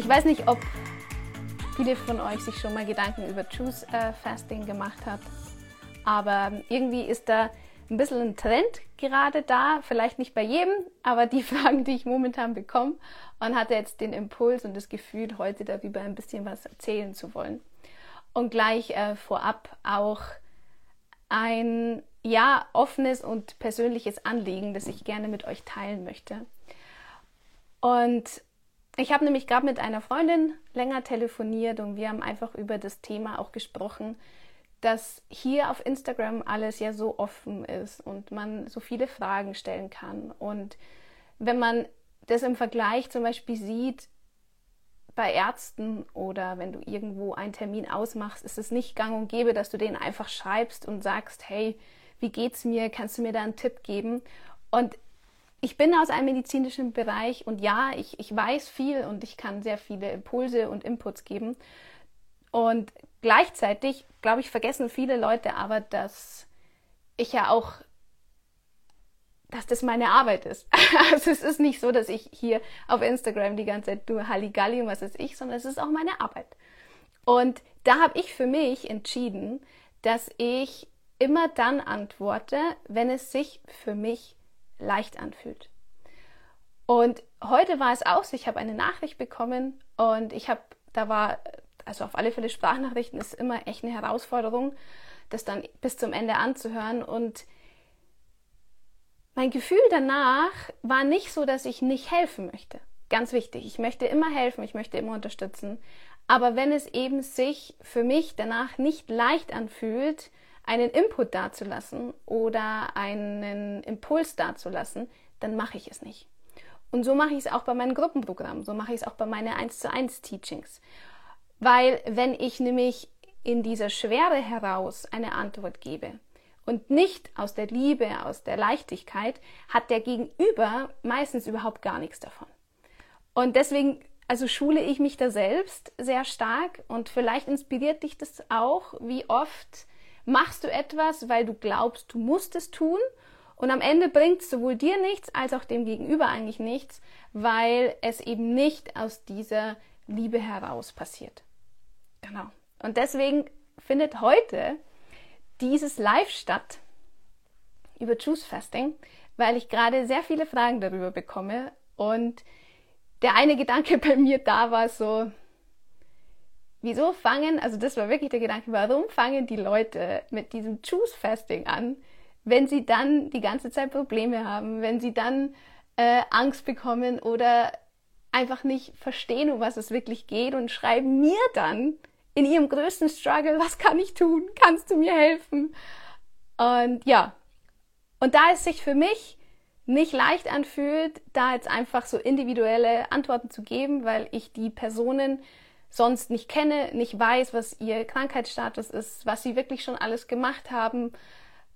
Ich weiß nicht, ob viele von euch sich schon mal Gedanken über Choose äh, Fasting gemacht hat, aber irgendwie ist da ein bisschen ein Trend gerade da, vielleicht nicht bei jedem, aber die Fragen, die ich momentan bekomme und hatte jetzt den Impuls und das Gefühl, heute darüber ein bisschen was erzählen zu wollen. Und gleich äh, vorab auch ein ja offenes und persönliches Anliegen, das ich gerne mit euch teilen möchte. Und ich habe nämlich gerade mit einer Freundin länger telefoniert und wir haben einfach über das Thema auch gesprochen, dass hier auf Instagram alles ja so offen ist und man so viele Fragen stellen kann. Und wenn man das im Vergleich zum Beispiel sieht bei Ärzten oder wenn du irgendwo einen Termin ausmachst, ist es nicht gang und gäbe, dass du denen einfach schreibst und sagst, hey, wie geht's mir? Kannst du mir da einen Tipp geben? Und ich bin aus einem medizinischen Bereich und ja, ich, ich weiß viel und ich kann sehr viele Impulse und Inputs geben. Und gleichzeitig, glaube ich, vergessen viele Leute aber, dass ich ja auch, dass das meine Arbeit ist. Also es ist nicht so, dass ich hier auf Instagram die ganze Zeit nur Halligalli und was ist ich, sondern es ist auch meine Arbeit. Und da habe ich für mich entschieden, dass ich immer dann antworte, wenn es sich für mich leicht anfühlt. Und heute war es auch so, ich habe eine Nachricht bekommen und ich habe, da war, also auf alle Fälle Sprachnachrichten ist immer echt eine Herausforderung, das dann bis zum Ende anzuhören. Und mein Gefühl danach war nicht so, dass ich nicht helfen möchte. Ganz wichtig, ich möchte immer helfen, ich möchte immer unterstützen. Aber wenn es eben sich für mich danach nicht leicht anfühlt, einen Input dazulassen oder einen Impuls dazulassen, dann mache ich es nicht. Und so mache ich es auch bei meinen Gruppenprogrammen, so mache ich es auch bei meinen 1 zu 1 Teachings. Weil wenn ich nämlich in dieser Schwere heraus eine Antwort gebe und nicht aus der Liebe, aus der Leichtigkeit, hat der Gegenüber meistens überhaupt gar nichts davon. Und deswegen, also schule ich mich da selbst sehr stark und vielleicht inspiriert dich das auch, wie oft machst du etwas, weil du glaubst, du musst es tun und am Ende bringt es sowohl dir nichts als auch dem Gegenüber eigentlich nichts, weil es eben nicht aus dieser Liebe heraus passiert. Genau. Und deswegen findet heute dieses Live statt über Choose Fasting, weil ich gerade sehr viele Fragen darüber bekomme und der eine Gedanke bei mir da war so, wieso fangen, also das war wirklich der Gedanke, warum fangen die Leute mit diesem Choose Fasting an, wenn sie dann die ganze Zeit Probleme haben, wenn sie dann äh, Angst bekommen oder einfach nicht verstehen, um was es wirklich geht und schreiben mir dann in ihrem größten Struggle, was kann ich tun? Kannst du mir helfen? Und ja, und da es sich für mich nicht leicht anfühlt, da jetzt einfach so individuelle Antworten zu geben, weil ich die Personen sonst nicht kenne, nicht weiß, was ihr Krankheitsstatus ist, was sie wirklich schon alles gemacht haben,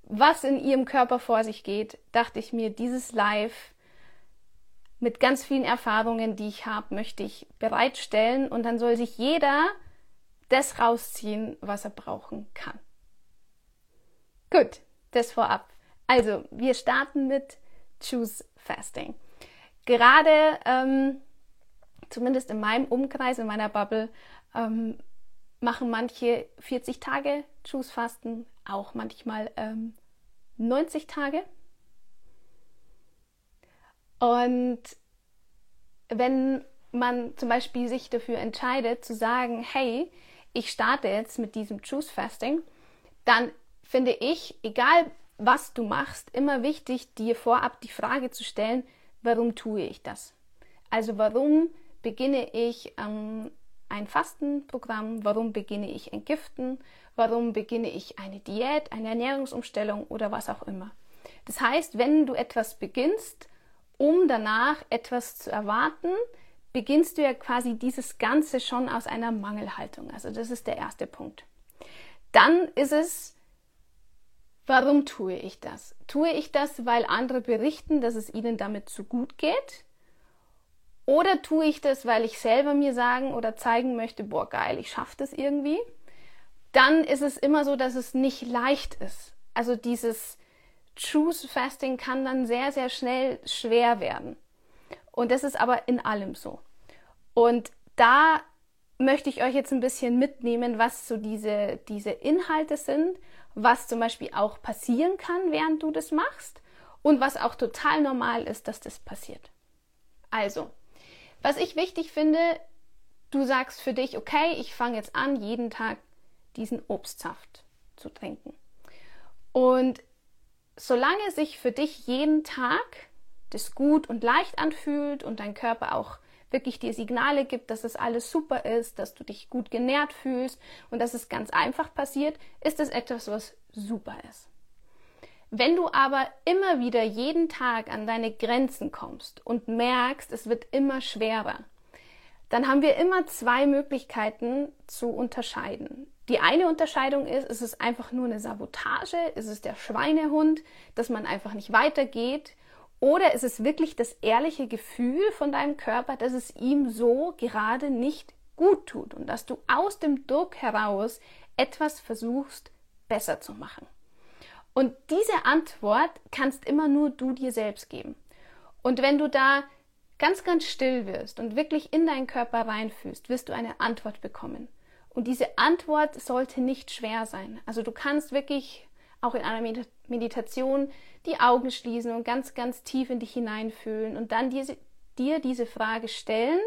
was in ihrem Körper vor sich geht, dachte ich mir, dieses Live mit ganz vielen Erfahrungen, die ich habe, möchte ich bereitstellen und dann soll sich jeder das rausziehen, was er brauchen kann. Gut, das vorab. Also, wir starten mit Choose Fasting. Gerade ähm, zumindest in meinem Umkreis, in meiner Bubble, ähm, machen manche 40 Tage Choose-Fasten, auch manchmal ähm, 90 Tage. Und wenn man zum Beispiel sich dafür entscheidet zu sagen, hey, ich starte jetzt mit diesem Choose Fasting, dann finde ich, egal was du machst, immer wichtig, dir vorab die Frage zu stellen, warum tue ich das? Also warum beginne ich ähm, ein Fastenprogramm? Warum beginne ich Entgiften? Warum beginne ich eine Diät, eine Ernährungsumstellung oder was auch immer? Das heißt, wenn du etwas beginnst, um danach etwas zu erwarten, beginnst du ja quasi dieses Ganze schon aus einer Mangelhaltung. Also das ist der erste Punkt. Dann ist es, warum tue ich das? Tue ich das, weil andere berichten, dass es ihnen damit zu gut geht? Oder tue ich das, weil ich selber mir sagen oder zeigen möchte, boah, geil, ich schaffe das irgendwie? Dann ist es immer so, dass es nicht leicht ist. Also dieses Choose Fasting kann dann sehr, sehr schnell schwer werden. Und das ist aber in allem so. Und da möchte ich euch jetzt ein bisschen mitnehmen, was so diese, diese Inhalte sind, was zum Beispiel auch passieren kann, während du das machst und was auch total normal ist, dass das passiert. Also, was ich wichtig finde, du sagst für dich, okay, ich fange jetzt an, jeden Tag diesen Obstsaft zu trinken. Und solange sich für dich jeden Tag das gut und leicht anfühlt und dein Körper auch wirklich dir Signale gibt, dass es alles super ist, dass du dich gut genährt fühlst und dass es ganz einfach passiert, ist es etwas, was super ist. Wenn du aber immer wieder jeden Tag an deine Grenzen kommst und merkst, es wird immer schwerer, dann haben wir immer zwei Möglichkeiten zu unterscheiden. Die eine Unterscheidung ist, ist es einfach nur eine Sabotage, ist es der Schweinehund, dass man einfach nicht weitergeht oder ist es wirklich das ehrliche Gefühl von deinem Körper, dass es ihm so gerade nicht gut tut und dass du aus dem Druck heraus etwas versuchst besser zu machen. Und diese Antwort kannst immer nur du dir selbst geben. Und wenn du da ganz, ganz still wirst und wirklich in deinen Körper reinfühlst, wirst du eine Antwort bekommen. Und diese Antwort sollte nicht schwer sein. Also du kannst wirklich auch in einer Meditation die Augen schließen und ganz, ganz tief in dich hineinfühlen und dann dir, dir diese Frage stellen,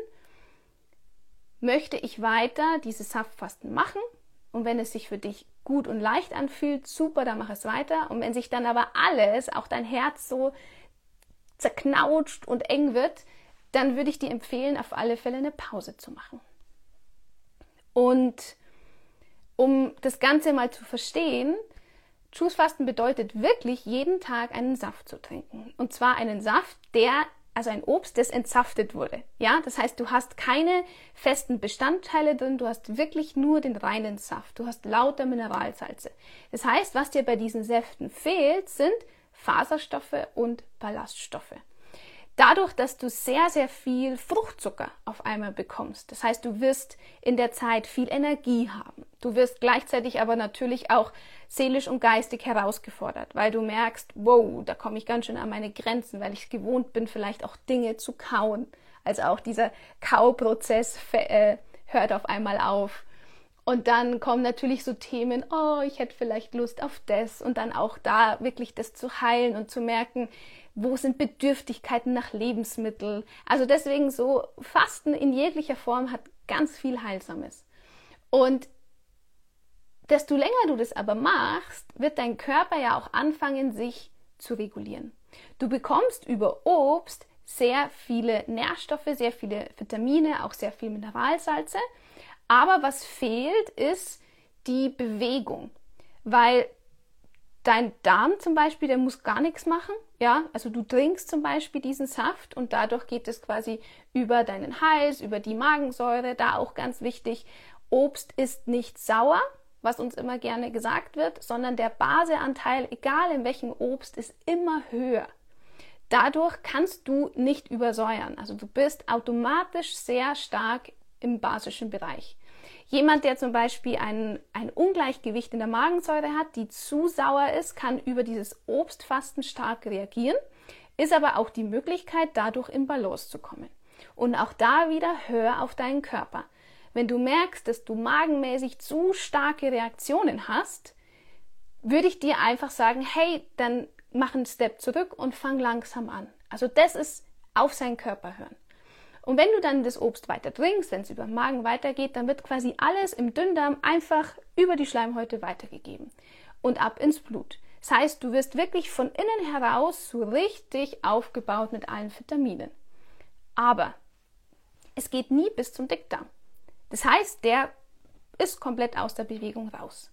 möchte ich weiter dieses Saftfasten machen? Und wenn es sich für dich gut und leicht anfühlt, super, dann mach es weiter. Und wenn sich dann aber alles, auch dein Herz so zerknautscht und eng wird, dann würde ich dir empfehlen, auf alle Fälle eine Pause zu machen. Und um das Ganze mal zu verstehen, Juicefasten bedeutet wirklich jeden Tag einen Saft zu trinken. Und zwar einen Saft, der, also ein Obst, das entsaftet wurde. Ja, das heißt, du hast keine festen Bestandteile drin, du hast wirklich nur den reinen Saft. Du hast lauter Mineralsalze. Das heißt, was dir bei diesen Säften fehlt, sind Faserstoffe und Ballaststoffe dadurch, dass du sehr, sehr viel Fruchtzucker auf einmal bekommst. Das heißt, du wirst in der Zeit viel Energie haben. Du wirst gleichzeitig aber natürlich auch seelisch und geistig herausgefordert, weil du merkst, wow, da komme ich ganz schön an meine Grenzen, weil ich gewohnt bin, vielleicht auch Dinge zu kauen. Also auch dieser Kauprozess äh, hört auf einmal auf. Und dann kommen natürlich so Themen, oh, ich hätte vielleicht Lust auf das und dann auch da wirklich das zu heilen und zu merken, wo sind Bedürftigkeiten nach Lebensmitteln. Also deswegen so Fasten in jeglicher Form hat ganz viel Heilsames. Und desto länger du das aber machst, wird dein Körper ja auch anfangen, sich zu regulieren. Du bekommst über Obst sehr viele Nährstoffe, sehr viele Vitamine, auch sehr viel Mineralsalze. Aber was fehlt, ist die Bewegung. Weil dein Darm zum Beispiel, der muss gar nichts machen. Ja, also du trinkst zum Beispiel diesen Saft und dadurch geht es quasi über deinen Hals, über die Magensäure. Da auch ganz wichtig, Obst ist nicht sauer, was uns immer gerne gesagt wird, sondern der Baseanteil, egal in welchem Obst, ist immer höher. Dadurch kannst du nicht übersäuern. Also du bist automatisch sehr stark im basischen Bereich. Jemand, der zum Beispiel ein, ein Ungleichgewicht in der Magensäure hat, die zu sauer ist, kann über dieses Obstfasten stark reagieren, ist aber auch die Möglichkeit, dadurch in Balance zu kommen. Und auch da wieder hör auf deinen Körper. Wenn du merkst, dass du magenmäßig zu starke Reaktionen hast, würde ich dir einfach sagen, hey, dann mach einen Step zurück und fang langsam an. Also das ist auf seinen Körper hören. Und wenn du dann das Obst weiter trinkst, wenn es über den Magen weitergeht, dann wird quasi alles im Dünndarm einfach über die Schleimhäute weitergegeben und ab ins Blut. Das heißt, du wirst wirklich von innen heraus so richtig aufgebaut mit allen Vitaminen. Aber es geht nie bis zum Dickdarm. Das heißt, der ist komplett aus der Bewegung raus.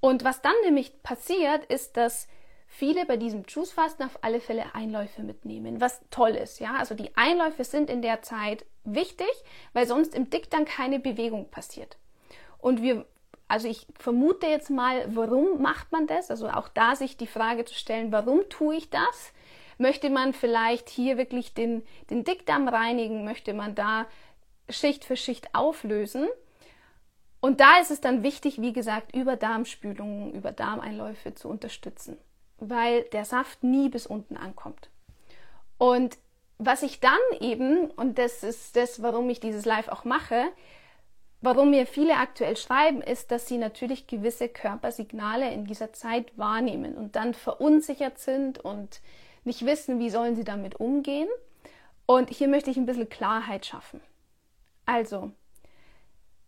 Und was dann nämlich passiert, ist, dass viele bei diesem Juicefasten auf alle Fälle Einläufe mitnehmen, was toll ist. Ja, also die Einläufe sind in der Zeit wichtig, weil sonst im Dickdarm keine Bewegung passiert. Und wir, also ich vermute jetzt mal, warum macht man das? Also auch da sich die Frage zu stellen, warum tue ich das? Möchte man vielleicht hier wirklich den, den Dickdarm reinigen? Möchte man da Schicht für Schicht auflösen? Und da ist es dann wichtig, wie gesagt, über Darmspülungen, über Darmeinläufe zu unterstützen weil der Saft nie bis unten ankommt. Und was ich dann eben, und das ist das, warum ich dieses Live auch mache, warum mir viele aktuell schreiben, ist, dass sie natürlich gewisse Körpersignale in dieser Zeit wahrnehmen und dann verunsichert sind und nicht wissen, wie sollen sie damit umgehen. Und hier möchte ich ein bisschen Klarheit schaffen. Also,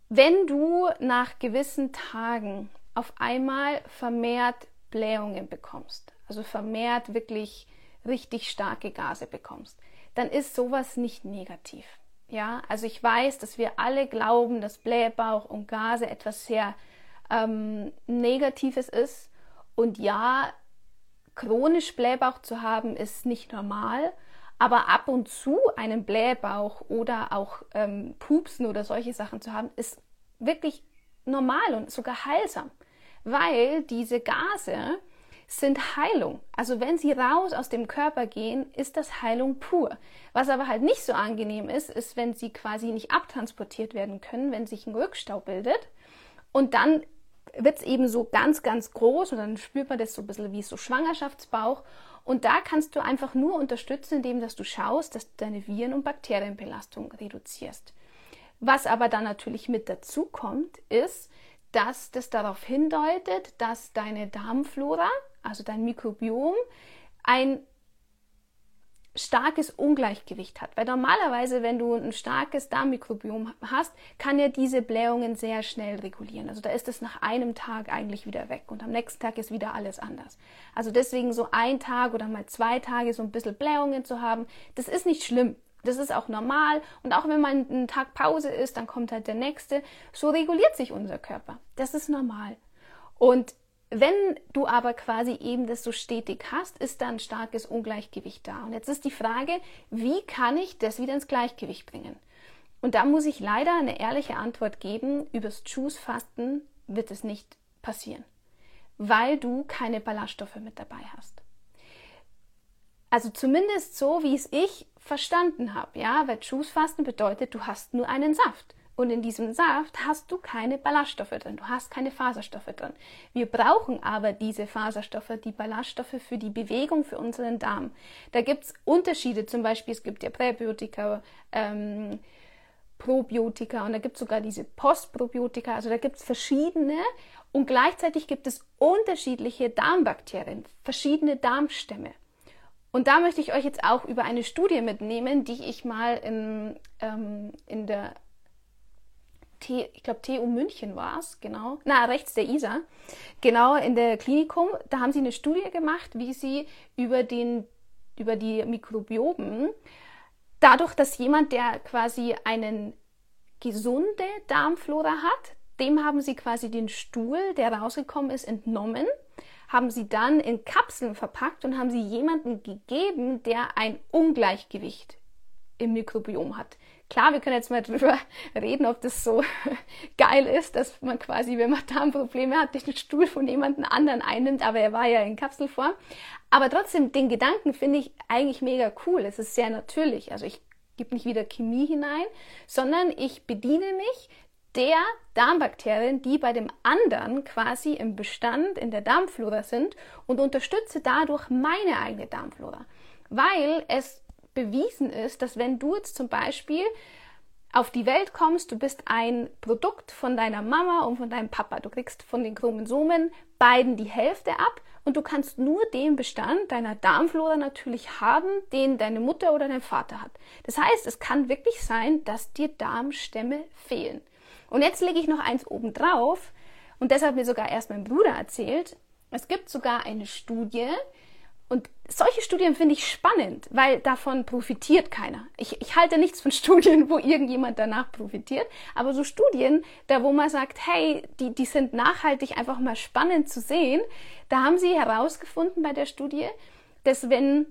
wenn du nach gewissen Tagen auf einmal vermehrt Blähungen bekommst, also vermehrt wirklich richtig starke Gase bekommst, dann ist sowas nicht negativ. Ja, also ich weiß, dass wir alle glauben, dass Blähbauch und Gase etwas sehr ähm, Negatives ist. Und ja, chronisch Blähbauch zu haben, ist nicht normal. Aber ab und zu einen Blähbauch oder auch ähm, Pupsen oder solche Sachen zu haben, ist wirklich normal und sogar heilsam, weil diese Gase sind Heilung. Also wenn sie raus aus dem Körper gehen, ist das Heilung pur. Was aber halt nicht so angenehm ist, ist, wenn sie quasi nicht abtransportiert werden können, wenn sich ein Rückstau bildet. Und dann wird es eben so ganz, ganz groß und dann spürt man das so ein bisschen wie so Schwangerschaftsbauch. Und da kannst du einfach nur unterstützen, indem dass du schaust, dass du deine Viren- und Bakterienbelastung reduzierst. Was aber dann natürlich mit dazu kommt, ist, dass das darauf hindeutet, dass deine Darmflora, also dein Mikrobiom, ein starkes Ungleichgewicht hat. Weil normalerweise, wenn du ein starkes Darmmikrobiom hast, kann ja diese Blähungen sehr schnell regulieren. Also da ist es nach einem Tag eigentlich wieder weg und am nächsten Tag ist wieder alles anders. Also deswegen so ein Tag oder mal zwei Tage so ein bisschen Blähungen zu haben, das ist nicht schlimm. Das ist auch normal. Und auch wenn man einen Tag Pause ist, dann kommt halt der nächste. So reguliert sich unser Körper. Das ist normal. Und wenn du aber quasi eben das so stetig hast, ist da ein starkes Ungleichgewicht da. Und jetzt ist die Frage, wie kann ich das wieder ins Gleichgewicht bringen? Und da muss ich leider eine ehrliche Antwort geben, übers Juice-Fasten wird es nicht passieren, weil du keine Ballaststoffe mit dabei hast. Also zumindest so, wie es ich verstanden habe, ja, weil Juice-Fasten bedeutet, du hast nur einen Saft. Und in diesem Saft hast du keine Ballaststoffe drin, du hast keine Faserstoffe drin. Wir brauchen aber diese Faserstoffe, die Ballaststoffe für die Bewegung, für unseren Darm. Da gibt es Unterschiede, zum Beispiel es gibt ja Präbiotika, ähm, Probiotika und da gibt es sogar diese Postprobiotika, also da gibt es verschiedene und gleichzeitig gibt es unterschiedliche Darmbakterien, verschiedene Darmstämme. Und da möchte ich euch jetzt auch über eine Studie mitnehmen, die ich mal in, ähm, in der T, ich glaube TU München war es, genau, na, rechts der ISA, genau in der Klinikum, da haben sie eine Studie gemacht, wie sie über, den, über die Mikrobiomen, dadurch, dass jemand, der quasi einen gesunde Darmflora hat, dem haben sie quasi den Stuhl, der rausgekommen ist, entnommen, haben sie dann in Kapseln verpackt und haben sie jemandem gegeben, der ein Ungleichgewicht im Mikrobiom hat. Klar, wir können jetzt mal drüber reden, ob das so geil ist, dass man quasi, wenn man Darmprobleme hat, den Stuhl von jemandem anderen einnimmt, aber er war ja in Kapselform. Aber trotzdem, den Gedanken finde ich eigentlich mega cool. Es ist sehr natürlich. Also ich gebe nicht wieder Chemie hinein, sondern ich bediene mich der Darmbakterien, die bei dem anderen quasi im Bestand in der Darmflora sind und unterstütze dadurch meine eigene Darmflora. Weil es bewiesen ist, dass wenn du jetzt zum Beispiel auf die Welt kommst, du bist ein Produkt von deiner Mama und von deinem Papa. Du kriegst von den Chromosomen beiden die Hälfte ab und du kannst nur den Bestand deiner Darmflora natürlich haben, den deine Mutter oder dein Vater hat. Das heißt, es kann wirklich sein, dass dir Darmstämme fehlen. Und jetzt lege ich noch eins oben drauf und deshalb mir sogar erst mein Bruder erzählt. Es gibt sogar eine Studie, und solche Studien finde ich spannend, weil davon profitiert keiner. Ich, ich halte nichts von Studien, wo irgendjemand danach profitiert, aber so Studien, da wo man sagt, hey, die, die sind nachhaltig einfach mal spannend zu sehen, da haben sie herausgefunden bei der Studie, dass wenn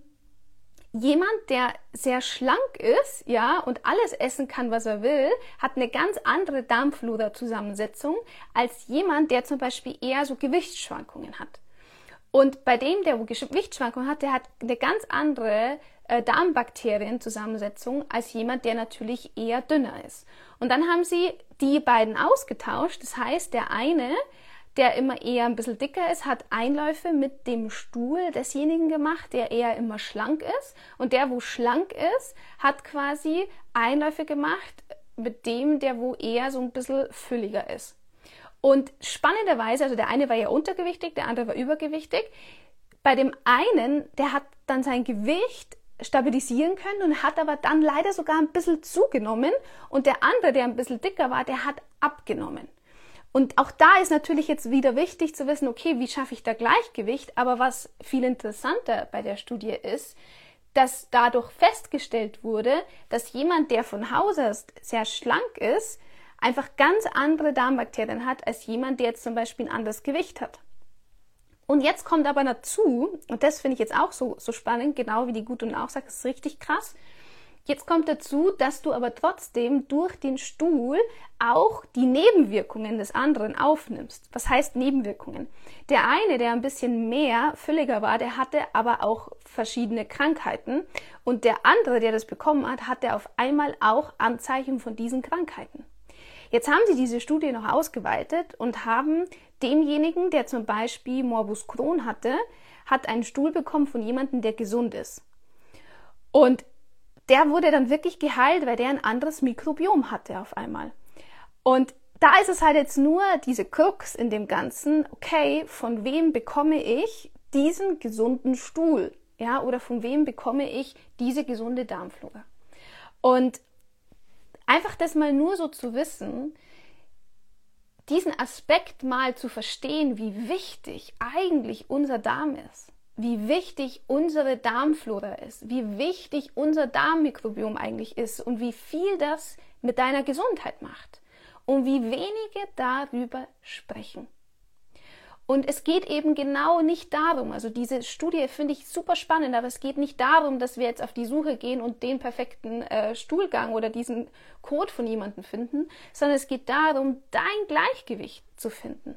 jemand, der sehr schlank ist, ja, und alles essen kann, was er will, hat eine ganz andere Darmflora-Zusammensetzung als jemand, der zum Beispiel eher so Gewichtsschwankungen hat. Und bei dem, der Gewichtsschwankungen hat, der hat eine ganz andere äh, Darmbakterienzusammensetzung als jemand, der natürlich eher dünner ist. Und dann haben sie die beiden ausgetauscht. Das heißt, der eine, der immer eher ein bisschen dicker ist, hat Einläufe mit dem Stuhl desjenigen gemacht, der eher immer schlank ist. Und der, wo schlank ist, hat quasi Einläufe gemacht mit dem, der wo eher so ein bisschen fülliger ist. Und spannenderweise, also der eine war ja untergewichtig, der andere war übergewichtig. Bei dem einen, der hat dann sein Gewicht stabilisieren können und hat aber dann leider sogar ein bisschen zugenommen und der andere, der ein bisschen dicker war, der hat abgenommen. Und auch da ist natürlich jetzt wieder wichtig zu wissen, okay, wie schaffe ich da Gleichgewicht? Aber was viel interessanter bei der Studie ist, dass dadurch festgestellt wurde, dass jemand, der von Haus aus sehr schlank ist, einfach ganz andere Darmbakterien hat als jemand, der jetzt zum Beispiel ein anderes Gewicht hat. Und jetzt kommt aber dazu, und das finde ich jetzt auch so, so spannend, genau wie die Gut und auch sagt, ist richtig krass. Jetzt kommt dazu, dass du aber trotzdem durch den Stuhl auch die Nebenwirkungen des anderen aufnimmst. Was heißt Nebenwirkungen? Der eine, der ein bisschen mehr fülliger war, der hatte aber auch verschiedene Krankheiten und der andere, der das bekommen hat, hatte auf einmal auch Anzeichen von diesen Krankheiten. Jetzt haben sie diese Studie noch ausgeweitet und haben demjenigen, der zum Beispiel Morbus Crohn hatte, hat einen Stuhl bekommen von jemandem, der gesund ist. Und der wurde dann wirklich geheilt, weil der ein anderes Mikrobiom hatte auf einmal. Und da ist es halt jetzt nur diese Krux in dem Ganzen, okay, von wem bekomme ich diesen gesunden Stuhl? Ja, oder von wem bekomme ich diese gesunde Darmflora? Und einfach das mal nur so zu wissen, diesen Aspekt mal zu verstehen, wie wichtig eigentlich unser Darm ist wie wichtig unsere Darmflora ist, wie wichtig unser Darmmikrobiom eigentlich ist und wie viel das mit deiner Gesundheit macht und wie wenige darüber sprechen. Und es geht eben genau nicht darum, also diese Studie finde ich super spannend, aber es geht nicht darum, dass wir jetzt auf die Suche gehen und den perfekten äh, Stuhlgang oder diesen Code von jemandem finden, sondern es geht darum, dein Gleichgewicht zu finden.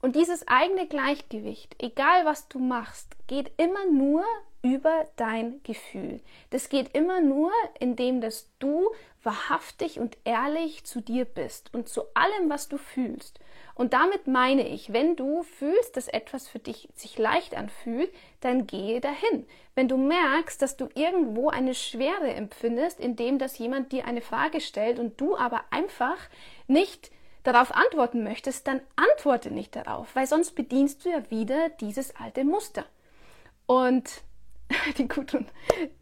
Und dieses eigene Gleichgewicht, egal was du machst, geht immer nur über dein Gefühl. Das geht immer nur, indem dass du wahrhaftig und ehrlich zu dir bist und zu allem, was du fühlst. Und damit meine ich, wenn du fühlst, dass etwas für dich sich leicht anfühlt, dann gehe dahin. Wenn du merkst, dass du irgendwo eine Schwere empfindest, indem dass jemand dir eine Frage stellt und du aber einfach nicht darauf antworten möchtest, dann antworte nicht darauf, weil sonst bedienst du ja wieder dieses alte Muster. Und die Gudrun,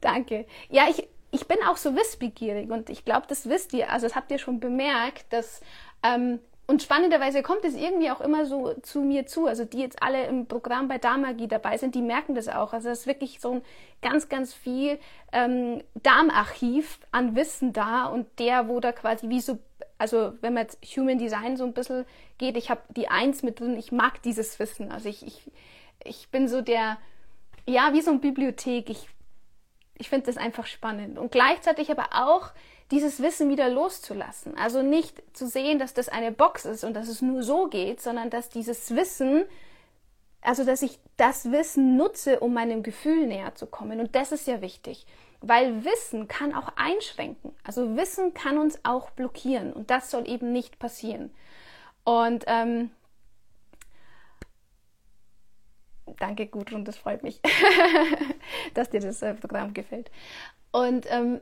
danke. Ja, ich, ich bin auch so wissbegierig und ich glaube, das wisst ihr, also das habt ihr schon bemerkt, dass ähm, und spannenderweise kommt es irgendwie auch immer so zu mir zu. Also die jetzt alle im Programm bei Darmagie dabei sind, die merken das auch. Also es ist wirklich so ein ganz, ganz viel ähm, Darmarchiv an Wissen da und der, wo da quasi wie so, also wenn man jetzt Human Design so ein bisschen geht, ich habe die Eins mit drin, ich mag dieses Wissen. Also ich, ich, ich bin so der, ja, wie so eine Bibliothek. Ich, ich finde das einfach spannend. Und gleichzeitig aber auch dieses Wissen wieder loszulassen. Also nicht zu sehen, dass das eine Box ist und dass es nur so geht, sondern dass dieses Wissen, also dass ich das Wissen nutze, um meinem Gefühl näher zu kommen. Und das ist ja wichtig, weil Wissen kann auch einschränken. Also Wissen kann uns auch blockieren und das soll eben nicht passieren. Und ähm, danke Gudrun, das freut mich, dass dir das äh, Programm gefällt. Und ähm,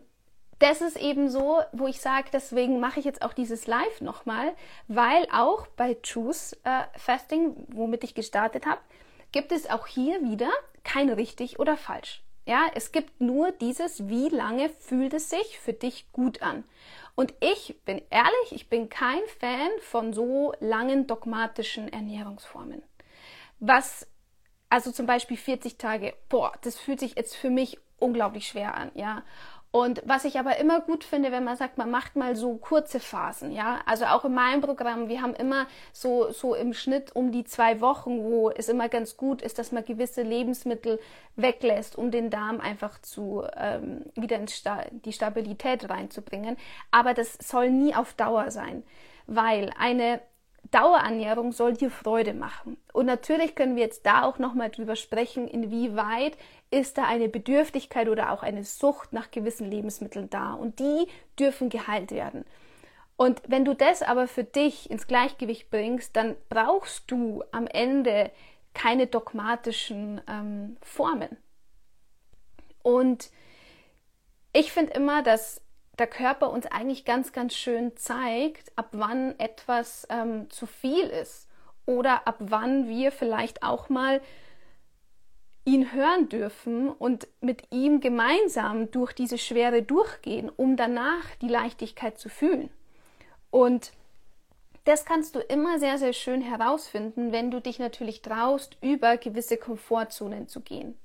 das ist eben so, wo ich sage, deswegen mache ich jetzt auch dieses Live nochmal, weil auch bei Choose äh, Fasting, womit ich gestartet habe, gibt es auch hier wieder kein richtig oder falsch. Ja, es gibt nur dieses, wie lange fühlt es sich für dich gut an. Und ich bin ehrlich, ich bin kein Fan von so langen dogmatischen Ernährungsformen. Was, also zum Beispiel 40 Tage, boah, das fühlt sich jetzt für mich unglaublich schwer an, ja. Und was ich aber immer gut finde, wenn man sagt, man macht mal so kurze Phasen, ja. Also auch in meinem Programm, wir haben immer so, so im Schnitt um die zwei Wochen, wo es immer ganz gut ist, dass man gewisse Lebensmittel weglässt, um den Darm einfach zu, ähm, wieder in Sta die Stabilität reinzubringen. Aber das soll nie auf Dauer sein, weil eine Dauerernährung soll dir Freude machen. Und natürlich können wir jetzt da auch nochmal drüber sprechen, inwieweit ist da eine Bedürftigkeit oder auch eine Sucht nach gewissen Lebensmitteln da. Und die dürfen geheilt werden. Und wenn du das aber für dich ins Gleichgewicht bringst, dann brauchst du am Ende keine dogmatischen ähm, Formen. Und ich finde immer, dass der Körper uns eigentlich ganz, ganz schön zeigt, ab wann etwas ähm, zu viel ist oder ab wann wir vielleicht auch mal ihn hören dürfen und mit ihm gemeinsam durch diese Schwere durchgehen, um danach die Leichtigkeit zu fühlen. Und das kannst du immer sehr, sehr schön herausfinden, wenn du dich natürlich traust, über gewisse Komfortzonen zu gehen.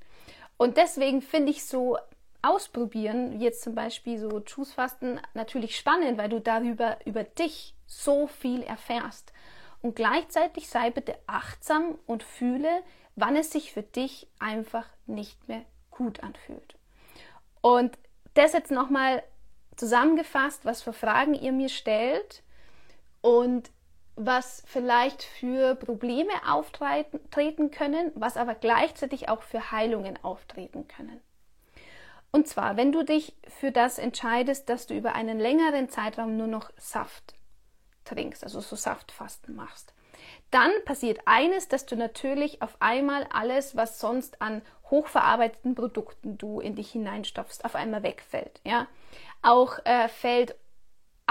Und deswegen finde ich so ausprobieren, wie jetzt zum Beispiel so Choose-Fasten, natürlich spannend, weil du darüber über dich so viel erfährst. Und gleichzeitig sei bitte achtsam und fühle, wann es sich für dich einfach nicht mehr gut anfühlt. Und das jetzt nochmal zusammengefasst, was für Fragen ihr mir stellt und was vielleicht für Probleme auftreten können, was aber gleichzeitig auch für Heilungen auftreten können. Und zwar, wenn du dich für das entscheidest, dass du über einen längeren Zeitraum nur noch Saft trinkst, also so Saftfasten machst, dann passiert eines, dass du natürlich auf einmal alles, was sonst an hochverarbeiteten Produkten du in dich hineinstopfst, auf einmal wegfällt. Ja? Auch äh, fällt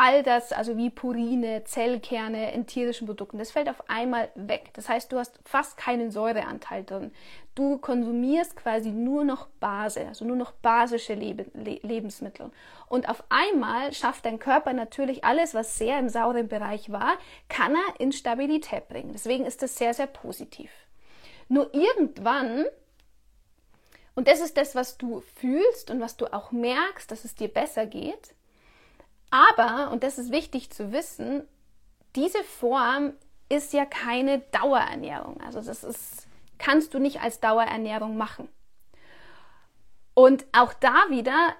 all das, also wie Purine, Zellkerne in tierischen Produkten, das fällt auf einmal weg. Das heißt, du hast fast keinen Säureanteil drin. Du konsumierst quasi nur noch Base, also nur noch basische Leb Le Lebensmittel. Und auf einmal schafft dein Körper natürlich alles, was sehr im sauren Bereich war, kann er in Stabilität bringen. Deswegen ist das sehr, sehr positiv. Nur irgendwann und das ist das, was du fühlst und was du auch merkst, dass es dir besser geht. Aber, und das ist wichtig zu wissen, diese Form ist ja keine Dauerernährung. Also das ist, kannst du nicht als Dauerernährung machen. Und auch da wieder,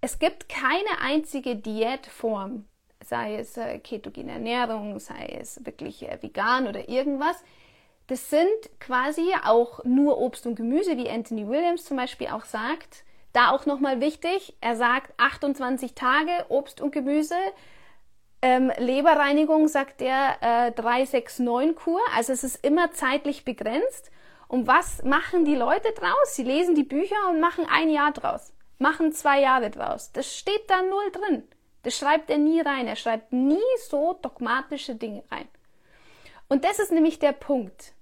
es gibt keine einzige Diätform, sei es äh, ketogene Ernährung, sei es wirklich äh, vegan oder irgendwas. Das sind quasi auch nur Obst und Gemüse, wie Anthony Williams zum Beispiel auch sagt. Da auch nochmal wichtig, er sagt 28 Tage Obst und Gemüse. Ähm, Leberreinigung sagt er äh, 369 Kur, also es ist immer zeitlich begrenzt. Und was machen die Leute draus? Sie lesen die Bücher und machen ein Jahr draus, machen zwei Jahre draus. Das steht da null drin. Das schreibt er nie rein. Er schreibt nie so dogmatische Dinge rein. Und das ist nämlich der Punkt.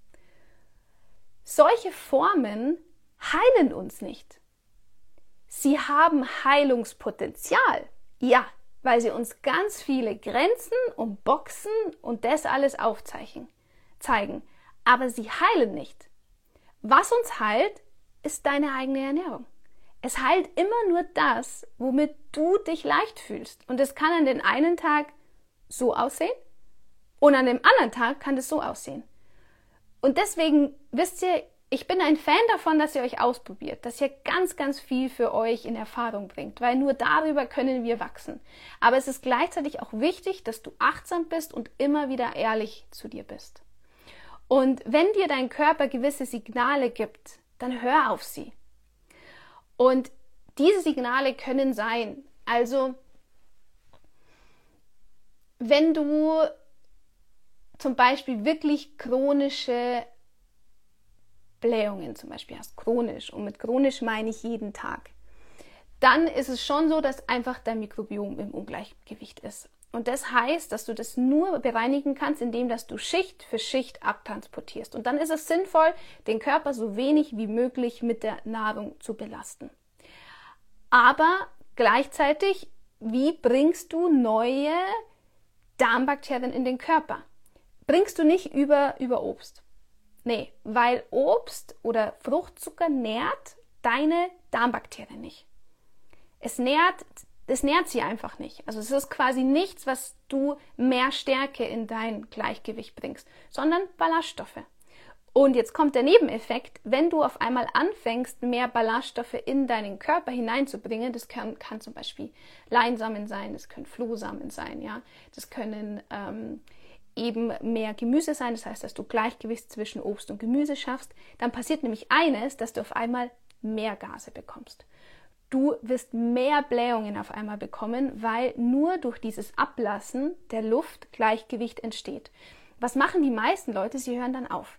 Solche Formen heilen uns nicht. Sie haben Heilungspotenzial. Ja, weil sie uns ganz viele Grenzen und Boxen und das alles aufzeichnen, zeigen. Aber sie heilen nicht. Was uns heilt, ist deine eigene Ernährung. Es heilt immer nur das, womit du dich leicht fühlst. Und es kann an den einen Tag so aussehen und an dem anderen Tag kann es so aussehen. Und deswegen wisst ihr, ich bin ein Fan davon, dass ihr euch ausprobiert, dass ihr ganz, ganz viel für euch in Erfahrung bringt, weil nur darüber können wir wachsen. Aber es ist gleichzeitig auch wichtig, dass du achtsam bist und immer wieder ehrlich zu dir bist. Und wenn dir dein Körper gewisse Signale gibt, dann hör auf sie. Und diese Signale können sein, also wenn du zum Beispiel wirklich chronische Blähungen zum Beispiel hast, chronisch, und mit chronisch meine ich jeden Tag, dann ist es schon so, dass einfach dein Mikrobiom im Ungleichgewicht ist. Und das heißt, dass du das nur bereinigen kannst, indem dass du Schicht für Schicht abtransportierst. Und dann ist es sinnvoll, den Körper so wenig wie möglich mit der Nahrung zu belasten. Aber gleichzeitig, wie bringst du neue Darmbakterien in den Körper? Bringst du nicht über, über Obst. Nee, weil Obst oder Fruchtzucker nährt deine Darmbakterien nicht. Es nährt, es nährt sie einfach nicht. Also es ist quasi nichts, was du mehr Stärke in dein Gleichgewicht bringst, sondern Ballaststoffe. Und jetzt kommt der Nebeneffekt, wenn du auf einmal anfängst, mehr Ballaststoffe in deinen Körper hineinzubringen, das kann, kann zum Beispiel Leinsamen sein, das können Flohsamen sein, ja, das können ähm, eben mehr Gemüse sein, das heißt, dass du Gleichgewicht zwischen Obst und Gemüse schaffst, dann passiert nämlich eines, dass du auf einmal mehr Gase bekommst. du wirst mehr Blähungen auf einmal bekommen, weil nur durch dieses Ablassen der Luft Gleichgewicht entsteht. Was machen die meisten Leute? Sie hören dann auf.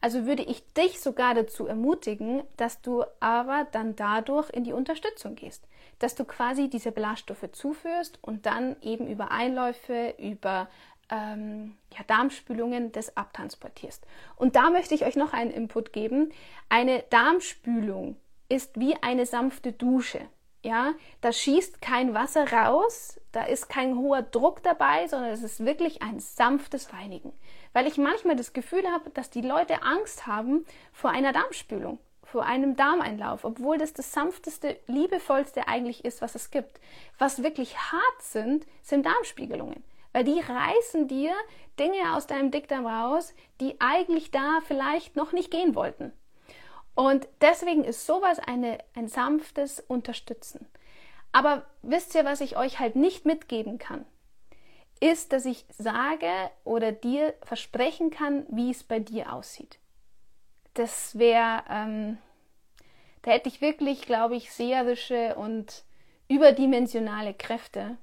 Also würde ich dich sogar dazu ermutigen, dass du aber dann dadurch in die Unterstützung gehst, dass du quasi diese Ballaststoffe zuführst und dann eben über Einläufe, über ähm, ja, Darmspülungen das abtransportierst. Und da möchte ich euch noch einen Input geben. Eine Darmspülung ist wie eine sanfte Dusche. Ja, da schießt kein Wasser raus, da ist kein hoher Druck dabei, sondern es ist wirklich ein sanftes Reinigen. Weil ich manchmal das Gefühl habe, dass die Leute Angst haben vor einer Darmspülung, vor einem Darmeinlauf, obwohl das das sanfteste, liebevollste eigentlich ist, was es gibt. Was wirklich hart sind, sind Darmspiegelungen. Weil die reißen dir Dinge aus deinem Dickdarm raus, die eigentlich da vielleicht noch nicht gehen wollten. Und deswegen ist sowas eine, ein sanftes Unterstützen. Aber wisst ihr, was ich euch halt nicht mitgeben kann? Ist, dass ich sage oder dir versprechen kann, wie es bei dir aussieht. Das wäre, ähm, da hätte ich wirklich, glaube ich, seherische und überdimensionale Kräfte.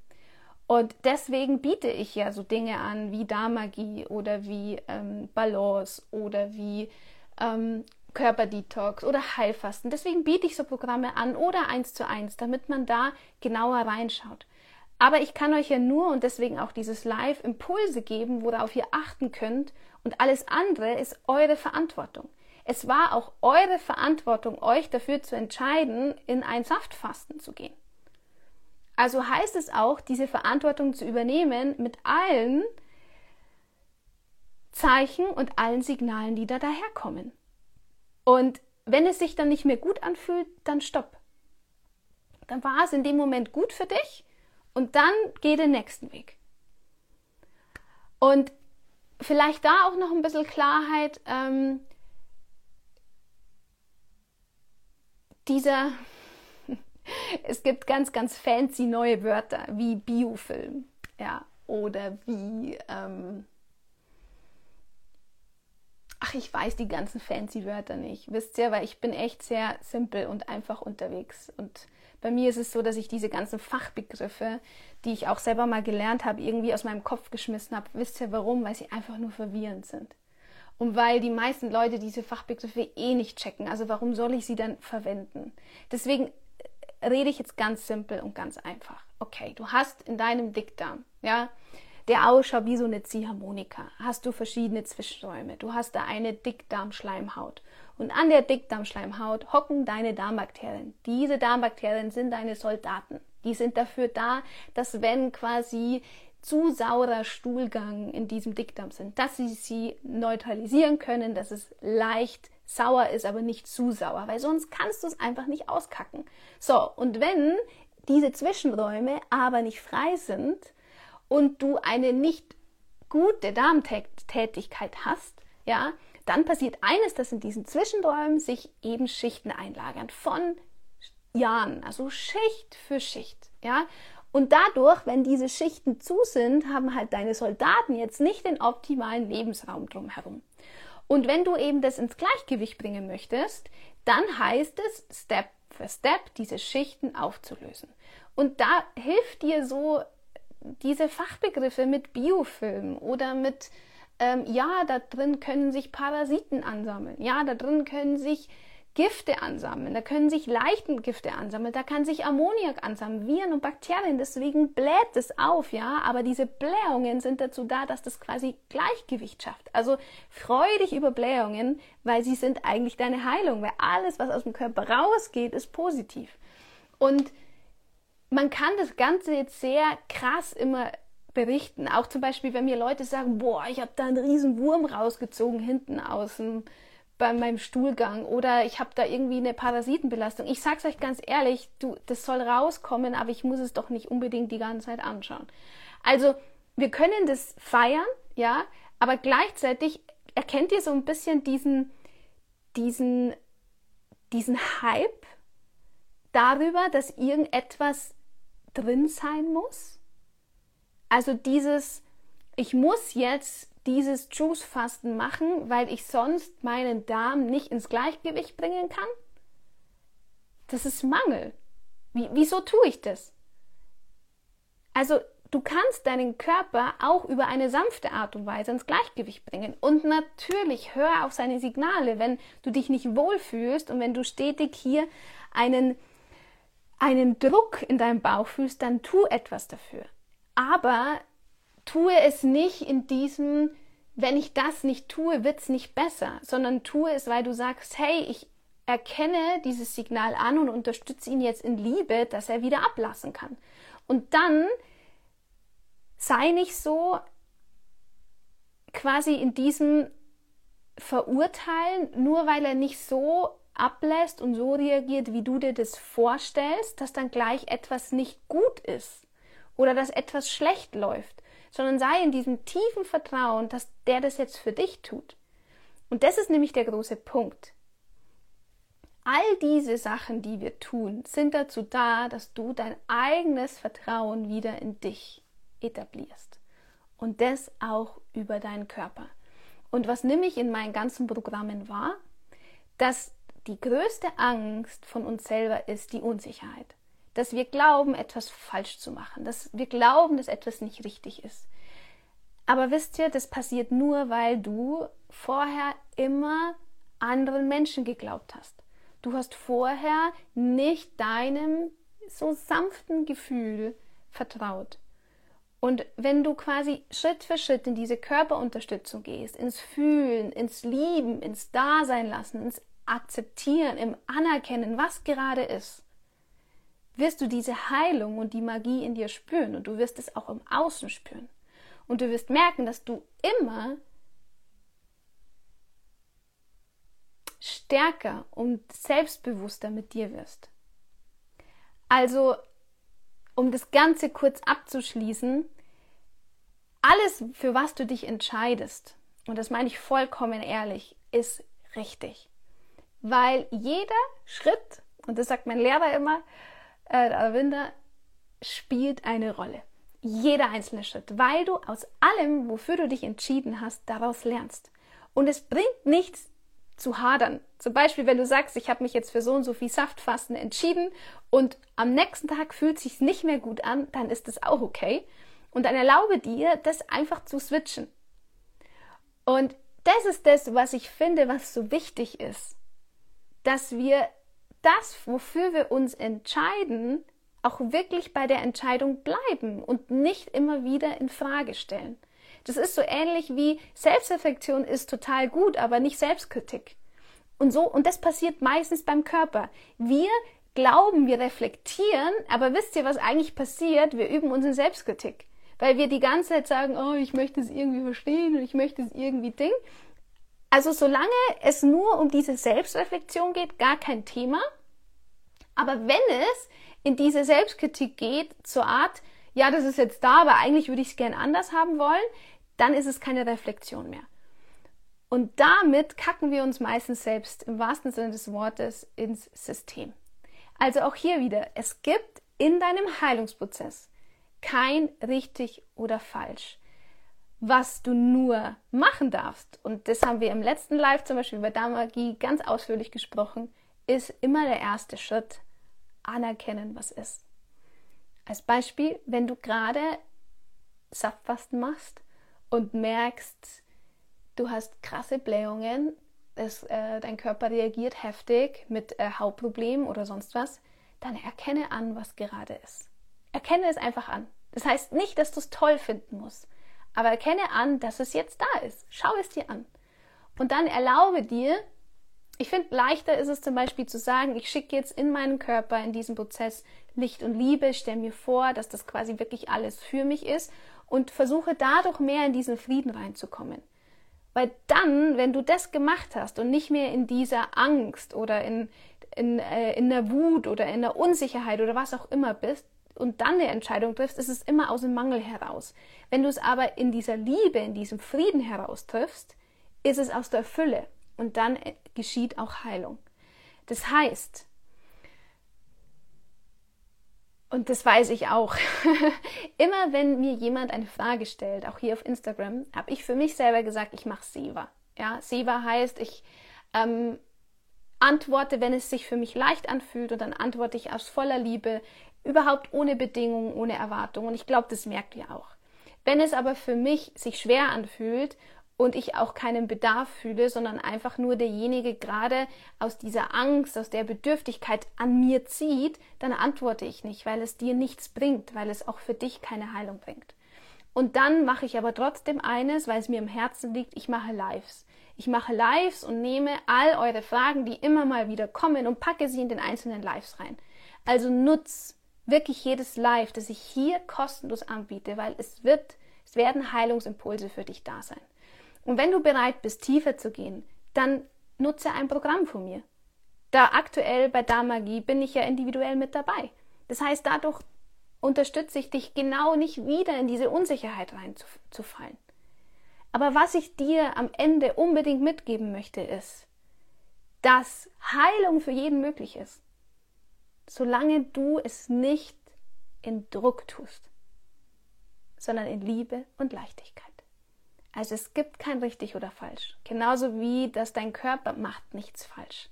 Und deswegen biete ich ja so Dinge an wie Darmagie oder wie ähm, Balance oder wie ähm, Körperdetox oder Heilfasten. Deswegen biete ich so Programme an oder eins zu eins, damit man da genauer reinschaut. Aber ich kann euch ja nur und deswegen auch dieses Live Impulse geben, worauf ihr achten könnt und alles andere ist eure Verantwortung. Es war auch eure Verantwortung, euch dafür zu entscheiden, in ein Saftfasten zu gehen. Also heißt es auch, diese Verantwortung zu übernehmen mit allen Zeichen und allen Signalen, die da daherkommen. Und wenn es sich dann nicht mehr gut anfühlt, dann stopp. Dann war es in dem Moment gut für dich und dann geh den nächsten Weg. Und vielleicht da auch noch ein bisschen Klarheit. Ähm, dieser, es gibt ganz, ganz fancy neue Wörter wie Biofilm, ja, oder wie ähm, ach, ich weiß die ganzen fancy Wörter nicht. Wisst ihr, weil ich bin echt sehr simpel und einfach unterwegs. Und bei mir ist es so, dass ich diese ganzen Fachbegriffe, die ich auch selber mal gelernt habe, irgendwie aus meinem Kopf geschmissen habe. Wisst ihr warum? Weil sie einfach nur verwirrend sind. Und weil die meisten Leute diese Fachbegriffe eh nicht checken. Also warum soll ich sie dann verwenden? Deswegen rede ich jetzt ganz simpel und ganz einfach. Okay, du hast in deinem Dickdarm, ja, der ausschaut wie so eine Ziehharmonika. Hast du verschiedene Zwischenräume. Du hast da eine Dickdarmschleimhaut. Und an der Dickdarmschleimhaut hocken deine Darmbakterien. Diese Darmbakterien sind deine Soldaten. Die sind dafür da, dass wenn quasi zu saurer Stuhlgang in diesem Dickdarm sind, dass sie sie neutralisieren können, dass es leicht sauer ist, aber nicht zu sauer, weil sonst kannst du es einfach nicht auskacken. So, und wenn diese Zwischenräume aber nicht frei sind, und du eine nicht gute Darmtätigkeit hast, ja, dann passiert eines, dass in diesen Zwischenräumen sich eben Schichten einlagern von Jahren, also Schicht für Schicht, ja. Und dadurch, wenn diese Schichten zu sind, haben halt deine Soldaten jetzt nicht den optimalen Lebensraum drumherum. Und wenn du eben das ins Gleichgewicht bringen möchtest, dann heißt es Step für Step diese Schichten aufzulösen. Und da hilft dir so diese Fachbegriffe mit Biofilm oder mit, ähm, ja, da drin können sich Parasiten ansammeln, ja, da drin können sich Gifte ansammeln, da können sich leichten Gifte ansammeln, da kann sich Ammoniak ansammeln, Viren und Bakterien, deswegen bläht es auf, ja, aber diese Blähungen sind dazu da, dass das quasi Gleichgewicht schafft. Also freu dich über Blähungen, weil sie sind eigentlich deine Heilung, weil alles, was aus dem Körper rausgeht, ist positiv. Und man kann das Ganze jetzt sehr krass immer berichten. Auch zum Beispiel, wenn mir Leute sagen, boah, ich habe da einen riesen Wurm rausgezogen hinten außen bei meinem Stuhlgang oder ich habe da irgendwie eine Parasitenbelastung. Ich sag's euch ganz ehrlich, du, das soll rauskommen, aber ich muss es doch nicht unbedingt die ganze Zeit anschauen. Also, wir können das feiern, ja, aber gleichzeitig erkennt ihr so ein bisschen diesen, diesen, diesen Hype darüber, dass irgendetwas drin sein muss. Also dieses, ich muss jetzt dieses Juice-Fasten machen, weil ich sonst meinen Darm nicht ins Gleichgewicht bringen kann. Das ist Mangel. Wie, wieso tue ich das? Also du kannst deinen Körper auch über eine sanfte Art und Weise ins Gleichgewicht bringen. Und natürlich hör auf seine Signale, wenn du dich nicht wohlfühlst und wenn du stetig hier einen, einen Druck in deinem Bauch fühlst, dann tu etwas dafür. Aber tue es nicht in diesem, wenn ich das nicht tue, wird es nicht besser, sondern tue es, weil du sagst, hey, ich erkenne dieses Signal an und unterstütze ihn jetzt in Liebe, dass er wieder ablassen kann. Und dann sei nicht so quasi in diesem Verurteilen, nur weil er nicht so ablässt und so reagiert, wie du dir das vorstellst, dass dann gleich etwas nicht gut ist oder dass etwas schlecht läuft, sondern sei in diesem tiefen Vertrauen, dass der das jetzt für dich tut. Und das ist nämlich der große Punkt. All diese Sachen, die wir tun, sind dazu da, dass du dein eigenes Vertrauen wieder in dich etablierst. Und das auch über deinen Körper. Und was nämlich in meinen ganzen Programmen war, dass die größte Angst von uns selber ist die Unsicherheit. Dass wir glauben, etwas falsch zu machen. Dass wir glauben, dass etwas nicht richtig ist. Aber wisst ihr, das passiert nur, weil du vorher immer anderen Menschen geglaubt hast. Du hast vorher nicht deinem so sanften Gefühl vertraut. Und wenn du quasi Schritt für Schritt in diese Körperunterstützung gehst, ins Fühlen, ins Lieben, ins Dasein lassen, ins Akzeptieren, im Anerkennen, was gerade ist, wirst du diese Heilung und die Magie in dir spüren und du wirst es auch im Außen spüren. Und du wirst merken, dass du immer stärker und selbstbewusster mit dir wirst. Also, um das Ganze kurz abzuschließen, alles, für was du dich entscheidest, und das meine ich vollkommen ehrlich, ist richtig. Weil jeder Schritt, und das sagt mein Lehrer immer, äh, Arvinder, spielt eine Rolle. Jeder einzelne Schritt, weil du aus allem, wofür du dich entschieden hast, daraus lernst. Und es bringt nichts, zu hadern. Zum Beispiel, wenn du sagst, ich habe mich jetzt für so und so viel Saftfasten entschieden und am nächsten Tag fühlt sich nicht mehr gut an, dann ist das auch okay. Und dann erlaube dir, das einfach zu switchen. Und das ist das, was ich finde, was so wichtig ist, dass wir das, wofür wir uns entscheiden, auch wirklich bei der Entscheidung bleiben und nicht immer wieder in Frage stellen. Das ist so ähnlich wie Selbstreflexion ist total gut, aber nicht Selbstkritik. Und so, und das passiert meistens beim Körper. Wir glauben, wir reflektieren, aber wisst ihr, was eigentlich passiert? Wir üben unsere Selbstkritik. Weil wir die ganze Zeit sagen, oh, ich möchte es irgendwie verstehen und ich möchte es irgendwie ding. Also solange es nur um diese Selbstreflexion geht, gar kein Thema. Aber wenn es in diese Selbstkritik geht, zur Art, ja, das ist jetzt da, aber eigentlich würde ich es gern anders haben wollen, dann ist es keine Reflexion mehr. Und damit kacken wir uns meistens selbst im wahrsten Sinne des Wortes ins System. Also auch hier wieder, es gibt in deinem Heilungsprozess kein richtig oder falsch. Was du nur machen darfst, und das haben wir im letzten Live zum Beispiel bei Damagie ganz ausführlich gesprochen, ist immer der erste Schritt, anerkennen, was ist. Als Beispiel, wenn du gerade Saftfasten machst und merkst, du hast krasse Blähungen, es, äh, dein Körper reagiert heftig mit äh, Hautproblemen oder sonst was, dann erkenne an, was gerade ist. Erkenne es einfach an. Das heißt nicht, dass du es toll finden musst, aber erkenne an, dass es jetzt da ist. Schau es dir an. Und dann erlaube dir, ich finde, leichter ist es zum Beispiel zu sagen, ich schicke jetzt in meinen Körper in diesem Prozess Licht und Liebe, stelle mir vor, dass das quasi wirklich alles für mich ist und versuche dadurch mehr in diesen Frieden reinzukommen. Weil dann, wenn du das gemacht hast und nicht mehr in dieser Angst oder in, in, äh, in der Wut oder in der Unsicherheit oder was auch immer bist und dann eine Entscheidung triffst, ist es immer aus dem Mangel heraus. Wenn du es aber in dieser Liebe, in diesem Frieden heraus triffst, ist es aus der Fülle und dann äh, geschieht auch Heilung. Das heißt, und das weiß ich auch. Immer wenn mir jemand eine Frage stellt, auch hier auf Instagram, habe ich für mich selber gesagt, ich mache Seva. Ja, Seva heißt, ich ähm, antworte, wenn es sich für mich leicht anfühlt und dann antworte ich aus voller Liebe, überhaupt ohne Bedingungen, ohne Erwartung. Und ich glaube, das merkt ihr auch. Wenn es aber für mich sich schwer anfühlt und ich auch keinen Bedarf fühle, sondern einfach nur derjenige gerade aus dieser Angst, aus der Bedürftigkeit an mir zieht, dann antworte ich nicht, weil es dir nichts bringt, weil es auch für dich keine Heilung bringt. Und dann mache ich aber trotzdem eines, weil es mir im Herzen liegt, ich mache Lives. Ich mache Lives und nehme all eure Fragen, die immer mal wieder kommen und packe sie in den einzelnen Lives rein. Also nutz wirklich jedes Live, das ich hier kostenlos anbiete, weil es wird, es werden Heilungsimpulse für dich da sein. Und wenn du bereit bist, tiefer zu gehen, dann nutze ein Programm von mir. Da aktuell bei Damagie bin ich ja individuell mit dabei. Das heißt, dadurch unterstütze ich dich genau nicht wieder in diese Unsicherheit reinzufallen. Aber was ich dir am Ende unbedingt mitgeben möchte, ist, dass Heilung für jeden möglich ist, solange du es nicht in Druck tust, sondern in Liebe und Leichtigkeit. Also es gibt kein richtig oder falsch. Genauso wie, dass dein Körper macht nichts falsch.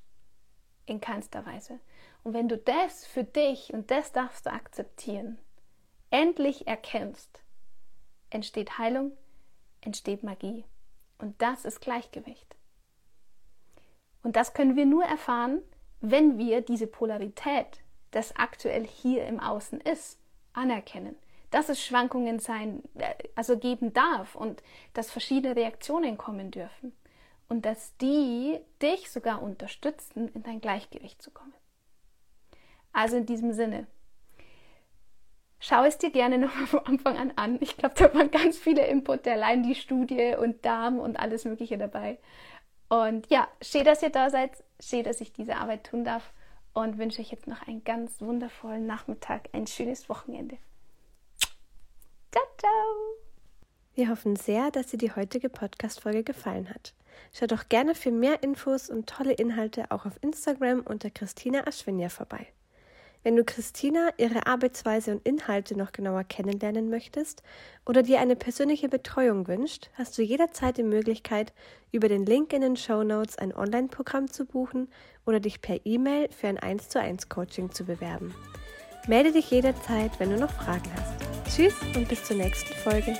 In keinster Weise. Und wenn du das für dich, und das darfst du akzeptieren, endlich erkennst, entsteht Heilung, entsteht Magie. Und das ist Gleichgewicht. Und das können wir nur erfahren, wenn wir diese Polarität, das aktuell hier im Außen ist, anerkennen dass es Schwankungen sein, äh, also geben darf und dass verschiedene Reaktionen kommen dürfen und dass die dich sogar unterstützen, in dein Gleichgewicht zu kommen. Also in diesem Sinne, schau es dir gerne noch von Anfang an an. Ich glaube, da waren ganz viele Inputs, allein die Studie und Darm und alles Mögliche dabei. Und ja, schön, dass ihr da seid, schön, dass ich diese Arbeit tun darf und wünsche euch jetzt noch einen ganz wundervollen Nachmittag, ein schönes Wochenende. Ciao, ciao. Wir hoffen sehr, dass dir die heutige Podcast-Folge gefallen hat. Schau doch gerne für mehr Infos und tolle Inhalte auch auf Instagram unter Christina Aschwinja vorbei. Wenn du Christina, ihre Arbeitsweise und Inhalte noch genauer kennenlernen möchtest oder dir eine persönliche Betreuung wünscht, hast du jederzeit die Möglichkeit, über den Link in den Show Notes ein Online-Programm zu buchen oder dich per E-Mail für ein 1 zu 1 Coaching zu bewerben. Melde dich jederzeit, wenn du noch Fragen hast. Tschüss und bis zur nächsten Folge.